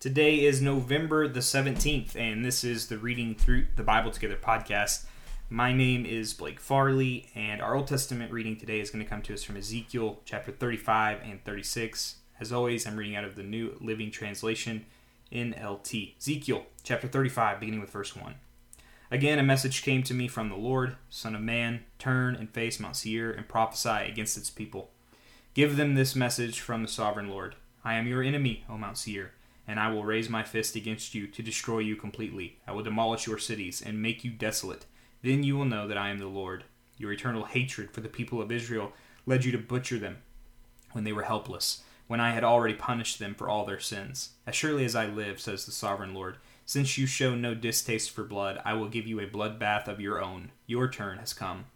Today is November the 17th, and this is the Reading Through the Bible Together podcast. My name is Blake Farley, and our Old Testament reading today is going to come to us from Ezekiel chapter 35 and 36. As always, I'm reading out of the New Living Translation NLT. Ezekiel chapter 35, beginning with verse 1. Again, a message came to me from the Lord Son of man, turn and face Mount Seir and prophesy against its people. Give them this message from the sovereign Lord I am your enemy, O Mount Seir and I will raise my fist against you to destroy you completely. I will demolish your cities and make you desolate. Then you will know that I am the Lord. Your eternal hatred for the people of Israel led you to butcher them when they were helpless, when I had already punished them for all their sins. As surely as I live, says the sovereign Lord, since you show no distaste for blood, I will give you a bloodbath of your own. Your turn has come.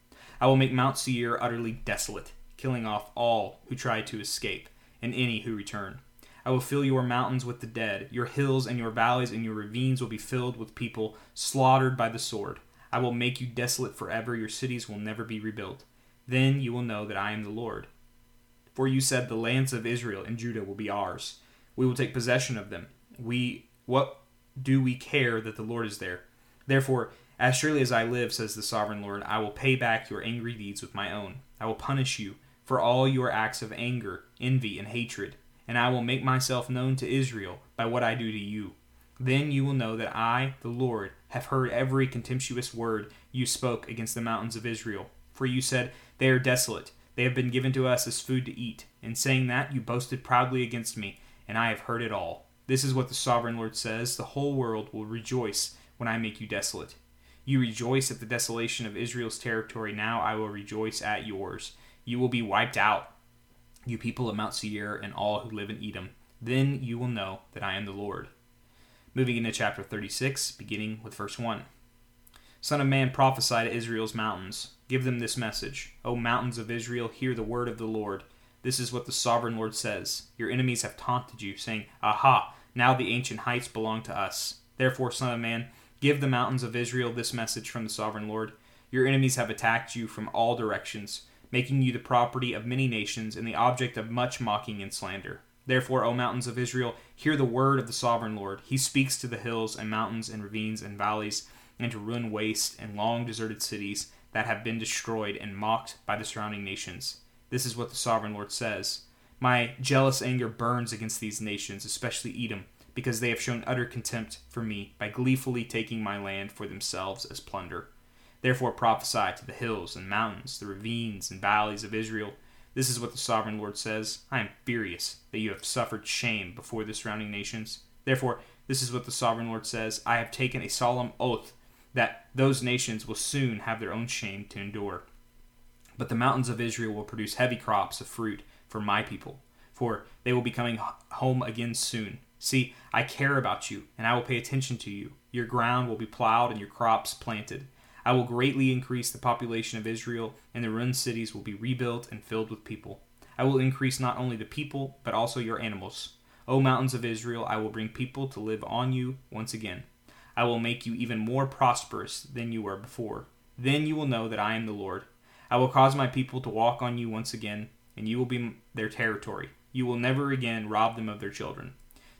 I will make Mount Seir utterly desolate, killing off all who try to escape, and any who return. I will fill your mountains with the dead. Your hills and your valleys and your ravines will be filled with people slaughtered by the sword. I will make you desolate forever. Your cities will never be rebuilt. Then you will know that I am the Lord. For you said, The lands of Israel and Judah will be ours. We will take possession of them. We what do we care that the Lord is there? Therefore, as surely as I live, says the sovereign Lord, I will pay back your angry deeds with my own. I will punish you for all your acts of anger, envy, and hatred and I will make myself known to Israel by what I do to you. Then you will know that I, the Lord, have heard every contemptuous word you spoke against the mountains of Israel. For you said, They are desolate, they have been given to us as food to eat. In saying that, you boasted proudly against me, and I have heard it all. This is what the sovereign Lord says The whole world will rejoice when I make you desolate. You rejoice at the desolation of Israel's territory, now I will rejoice at yours. You will be wiped out you people of Mount Seir and all who live in Edom. Then you will know that I am the Lord. Moving into chapter 36, beginning with verse 1. Son of man, prophesy to Israel's mountains. Give them this message O mountains of Israel, hear the word of the Lord. This is what the sovereign Lord says Your enemies have taunted you, saying, Aha, now the ancient heights belong to us. Therefore, Son of man, give the mountains of Israel this message from the sovereign Lord. Your enemies have attacked you from all directions making you the property of many nations and the object of much mocking and slander. Therefore, O mountains of Israel, hear the word of the sovereign Lord. He speaks to the hills and mountains and ravines and valleys, and to ruin waste and long deserted cities that have been destroyed and mocked by the surrounding nations. This is what the sovereign Lord says My jealous anger burns against these nations, especially Edom, because they have shown utter contempt for me by gleefully taking my land for themselves as plunder. Therefore prophesy to the hills and mountains, the ravines and valleys of Israel. This is what the sovereign Lord says I am furious that you have suffered shame before the surrounding nations. Therefore, this is what the sovereign Lord says I have taken a solemn oath that those nations will soon have their own shame to endure. But the mountains of Israel will produce heavy crops of fruit for my people, for they will be coming home again soon. See, I care about you, and I will pay attention to you. Your ground will be plowed and your crops planted. I will greatly increase the population of Israel, and the ruined cities will be rebuilt and filled with people. I will increase not only the people, but also your animals. O mountains of Israel, I will bring people to live on you once again. I will make you even more prosperous than you were before. Then you will know that I am the Lord. I will cause my people to walk on you once again, and you will be their territory. You will never again rob them of their children.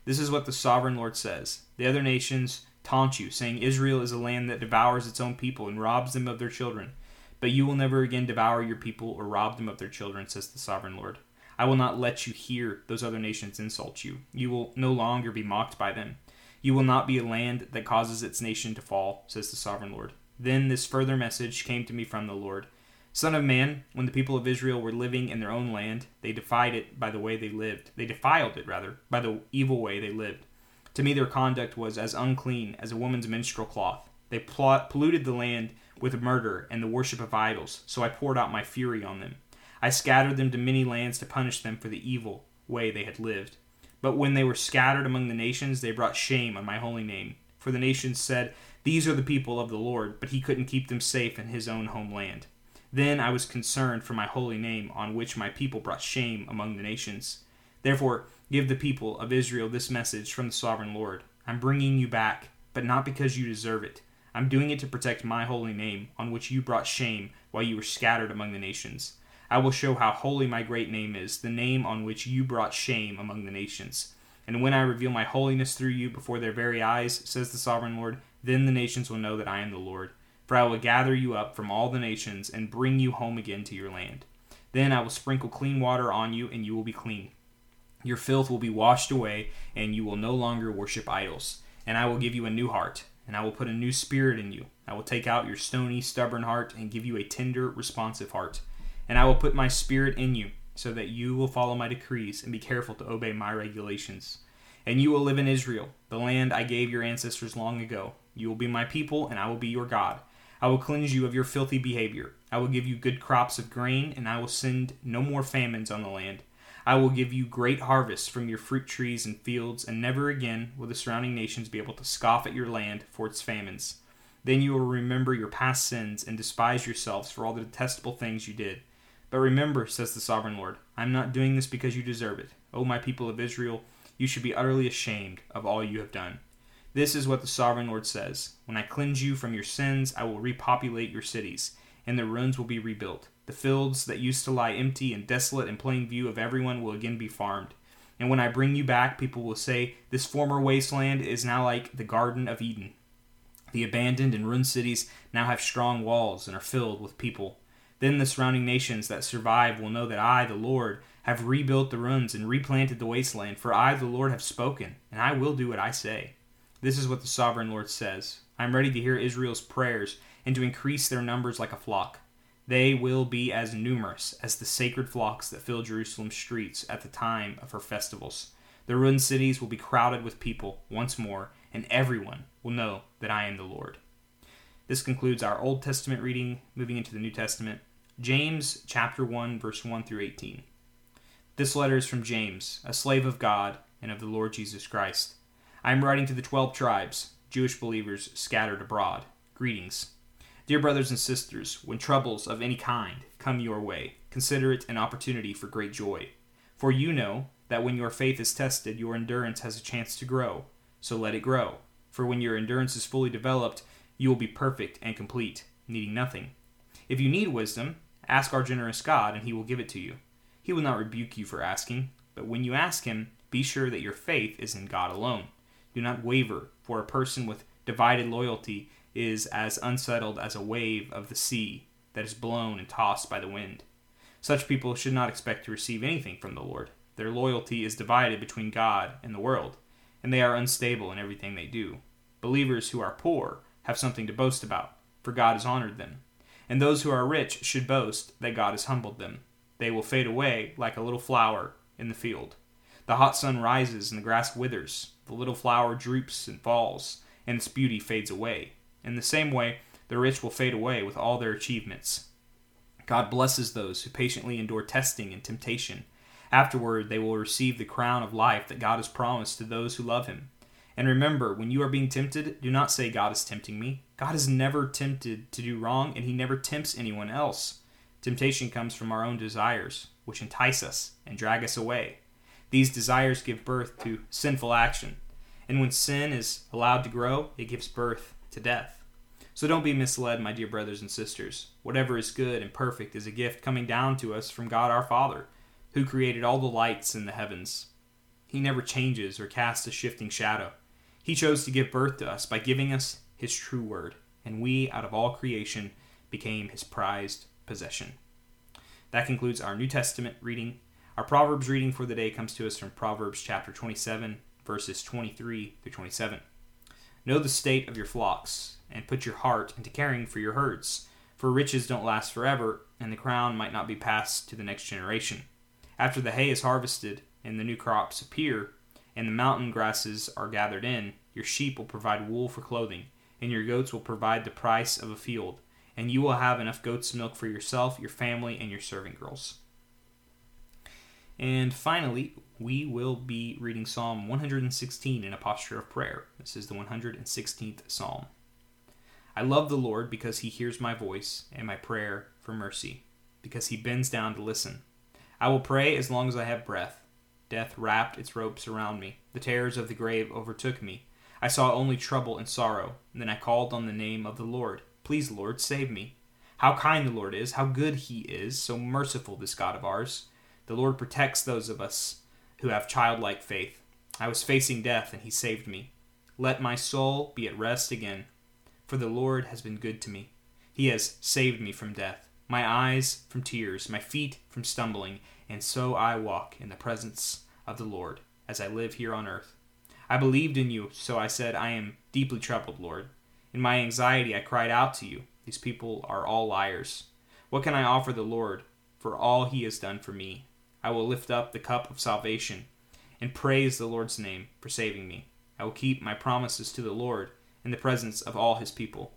This is what the sovereign Lord says. The other nations taunt you, saying, Israel is a land that devours its own people and robs them of their children. But you will never again devour your people or rob them of their children, says the sovereign Lord. I will not let you hear those other nations insult you. You will no longer be mocked by them. You will not be a land that causes its nation to fall, says the sovereign Lord. Then this further message came to me from the Lord Son of man, when the people of Israel were living in their own land, they defied it by the way they lived. They defiled it, rather, by the evil way they lived. To me, their conduct was as unclean as a woman's menstrual cloth. They plot, polluted the land with murder and the worship of idols, so I poured out my fury on them. I scattered them to many lands to punish them for the evil way they had lived. But when they were scattered among the nations, they brought shame on my holy name. For the nations said, These are the people of the Lord, but he couldn't keep them safe in his own homeland. Then I was concerned for my holy name, on which my people brought shame among the nations. Therefore, Give the people of Israel this message from the sovereign Lord I'm bringing you back, but not because you deserve it. I'm doing it to protect my holy name, on which you brought shame while you were scattered among the nations. I will show how holy my great name is, the name on which you brought shame among the nations. And when I reveal my holiness through you before their very eyes, says the sovereign Lord, then the nations will know that I am the Lord. For I will gather you up from all the nations and bring you home again to your land. Then I will sprinkle clean water on you, and you will be clean. Your filth will be washed away, and you will no longer worship idols. And I will give you a new heart, and I will put a new spirit in you. I will take out your stony, stubborn heart, and give you a tender, responsive heart. And I will put my spirit in you so that you will follow my decrees and be careful to obey my regulations. And you will live in Israel, the land I gave your ancestors long ago. You will be my people, and I will be your God. I will cleanse you of your filthy behavior. I will give you good crops of grain, and I will send no more famines on the land. I will give you great harvests from your fruit trees and fields, and never again will the surrounding nations be able to scoff at your land for its famines. Then you will remember your past sins and despise yourselves for all the detestable things you did. But remember, says the sovereign Lord, I am not doing this because you deserve it. O my people of Israel, you should be utterly ashamed of all you have done. This is what the sovereign Lord says When I cleanse you from your sins, I will repopulate your cities, and the ruins will be rebuilt. The fields that used to lie empty and desolate in plain view of everyone will again be farmed. And when I bring you back, people will say, This former wasteland is now like the Garden of Eden. The abandoned and ruined cities now have strong walls and are filled with people. Then the surrounding nations that survive will know that I, the Lord, have rebuilt the ruins and replanted the wasteland, for I, the Lord, have spoken, and I will do what I say. This is what the sovereign Lord says I am ready to hear Israel's prayers and to increase their numbers like a flock. They will be as numerous as the sacred flocks that fill Jerusalem's streets at the time of her festivals. The ruined cities will be crowded with people once more, and everyone will know that I am the Lord. This concludes our Old Testament reading, moving into the New Testament. James chapter 1 verse 1 through 18. This letter is from James, a slave of God and of the Lord Jesus Christ. I am writing to the 12 tribes, Jewish believers scattered abroad. Greetings. Dear brothers and sisters, when troubles of any kind come your way, consider it an opportunity for great joy. For you know that when your faith is tested, your endurance has a chance to grow. So let it grow. For when your endurance is fully developed, you will be perfect and complete, needing nothing. If you need wisdom, ask our generous God, and he will give it to you. He will not rebuke you for asking, but when you ask him, be sure that your faith is in God alone. Do not waver, for a person with divided loyalty is as unsettled as a wave of the sea that is blown and tossed by the wind. Such people should not expect to receive anything from the Lord. Their loyalty is divided between God and the world, and they are unstable in everything they do. Believers who are poor have something to boast about, for God has honored them. And those who are rich should boast that God has humbled them. They will fade away like a little flower in the field. The hot sun rises and the grass withers, the little flower droops and falls, and its beauty fades away. In the same way, the rich will fade away with all their achievements. God blesses those who patiently endure testing and temptation. Afterward, they will receive the crown of life that God has promised to those who love Him. And remember, when you are being tempted, do not say, God is tempting me. God is never tempted to do wrong, and He never tempts anyone else. Temptation comes from our own desires, which entice us and drag us away. These desires give birth to sinful action. And when sin is allowed to grow, it gives birth to death. So don't be misled, my dear brothers and sisters. Whatever is good and perfect is a gift coming down to us from God our Father, who created all the lights in the heavens. He never changes or casts a shifting shadow. He chose to give birth to us by giving us His true word, and we, out of all creation, became His prized possession. That concludes our New Testament reading. Our Proverbs reading for the day comes to us from Proverbs chapter 27, verses 23 through 27. Know the state of your flocks, and put your heart into caring for your herds, for riches don't last forever, and the crown might not be passed to the next generation. After the hay is harvested and the new crops appear, and the mountain grasses are gathered in, your sheep will provide wool for clothing, and your goats will provide the price of a field, and you will have enough goat's milk for yourself, your family, and your serving girls. And finally, we will be reading Psalm 116 in a posture of prayer. This is the 116th Psalm. I love the Lord because he hears my voice and my prayer for mercy, because he bends down to listen. I will pray as long as I have breath. Death wrapped its ropes around me. The terrors of the grave overtook me. I saw only trouble and sorrow. And then I called on the name of the Lord. Please, Lord, save me. How kind the Lord is, how good he is, so merciful, this God of ours. The Lord protects those of us who have childlike faith. I was facing death, and he saved me. Let my soul be at rest again, for the Lord has been good to me. He has saved me from death, my eyes from tears, my feet from stumbling, and so I walk in the presence of the Lord as I live here on earth. I believed in you, so I said, I am deeply troubled, Lord. In my anxiety, I cried out to you. These people are all liars. What can I offer the Lord for all he has done for me? I will lift up the cup of salvation and praise the Lord's name for saving me. I will keep my promises to the Lord in the presence of all his people.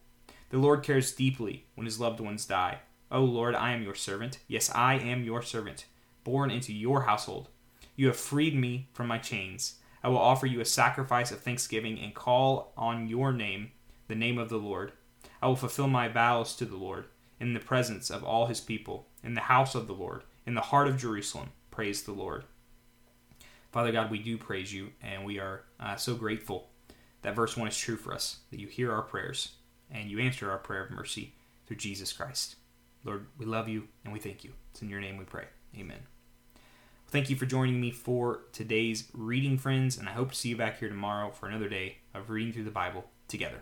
The Lord cares deeply when his loved ones die. O Lord, I am your servant. Yes, I am your servant, born into your household. You have freed me from my chains. I will offer you a sacrifice of thanksgiving and call on your name, the name of the Lord. I will fulfill my vows to the Lord in the presence of all his people, in the house of the Lord, in the heart of Jerusalem. Praise the Lord. Father God, we do praise you, and we are uh, so grateful that verse 1 is true for us, that you hear our prayers and you answer our prayer of mercy through Jesus Christ. Lord, we love you and we thank you. It's in your name we pray. Amen. Thank you for joining me for today's reading, friends, and I hope to see you back here tomorrow for another day of reading through the Bible together.